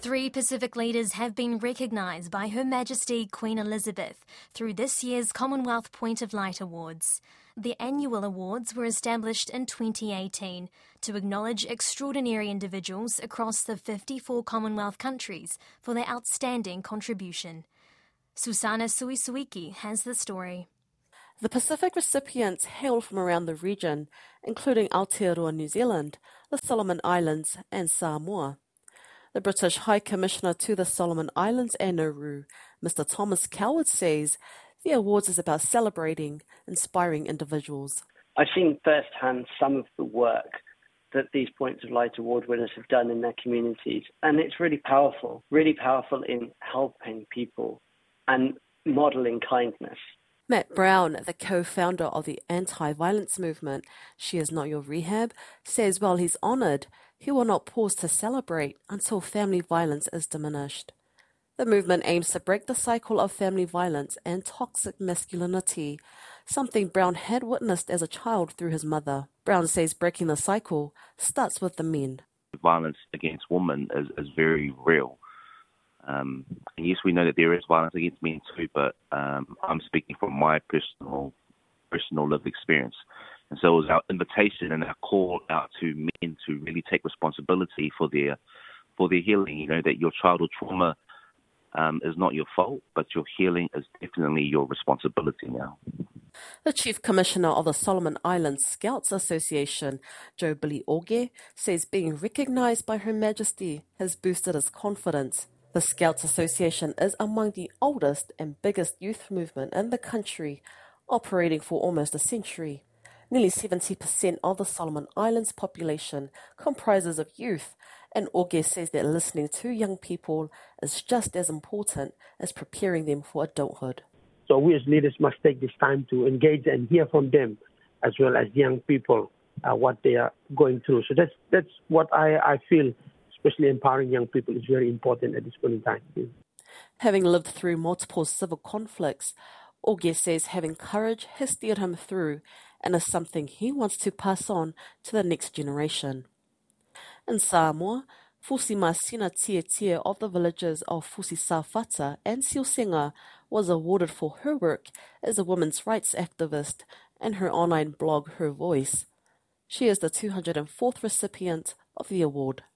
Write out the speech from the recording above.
Three Pacific leaders have been recognised by Her Majesty Queen Elizabeth through this year's Commonwealth Point of Light Awards. The annual awards were established in 2018 to acknowledge extraordinary individuals across the 54 Commonwealth countries for their outstanding contribution. Susana Suisuiki has the story. The Pacific recipients hail from around the region, including Aotearoa, New Zealand, the Solomon Islands, and Samoa. The British High Commissioner to the Solomon Islands and Nauru, Mr. Thomas Coward, says the awards is about celebrating inspiring individuals. I've seen firsthand some of the work that these Points of Light Award winners have done in their communities, and it's really powerful, really powerful in helping people and modeling kindness. Matt Brown, the co founder of the anti violence movement, She Is Not Your Rehab, says while he's honoured, he will not pause to celebrate until family violence is diminished. The movement aims to break the cycle of family violence and toxic masculinity, something Brown had witnessed as a child through his mother. Brown says breaking the cycle starts with the men. Violence against women is, is very real. Um, and yes, we know that there is violence against men too, but um, I'm speaking from my personal personal lived experience. And so it was our invitation and our call out to men to really take responsibility for their for their healing. You know that your childhood trauma um, is not your fault, but your healing is definitely your responsibility now. The Chief Commissioner of the Solomon Islands Scouts Association, Joe Billy Oge, says being recognised by Her Majesty has boosted his confidence the Scouts Association is among the oldest and biggest youth movement in the country, operating for almost a century. Nearly 70% of the Solomon Islands population comprises of youth, and Auge says that listening to young people is just as important as preparing them for adulthood. So we as leaders must take this time to engage and hear from them, as well as young people, uh, what they are going through. So that's that's what I, I feel especially empowering young people is very important at this point in time. Having lived through multiple civil conflicts, Auge says having courage has steered him through and is something he wants to pass on to the next generation. In Samoa, Fusi Masina Tie of the villages of Fusi Safata and Silsenga was awarded for her work as a women's rights activist and her online blog Her Voice. She is the 204th recipient of the award.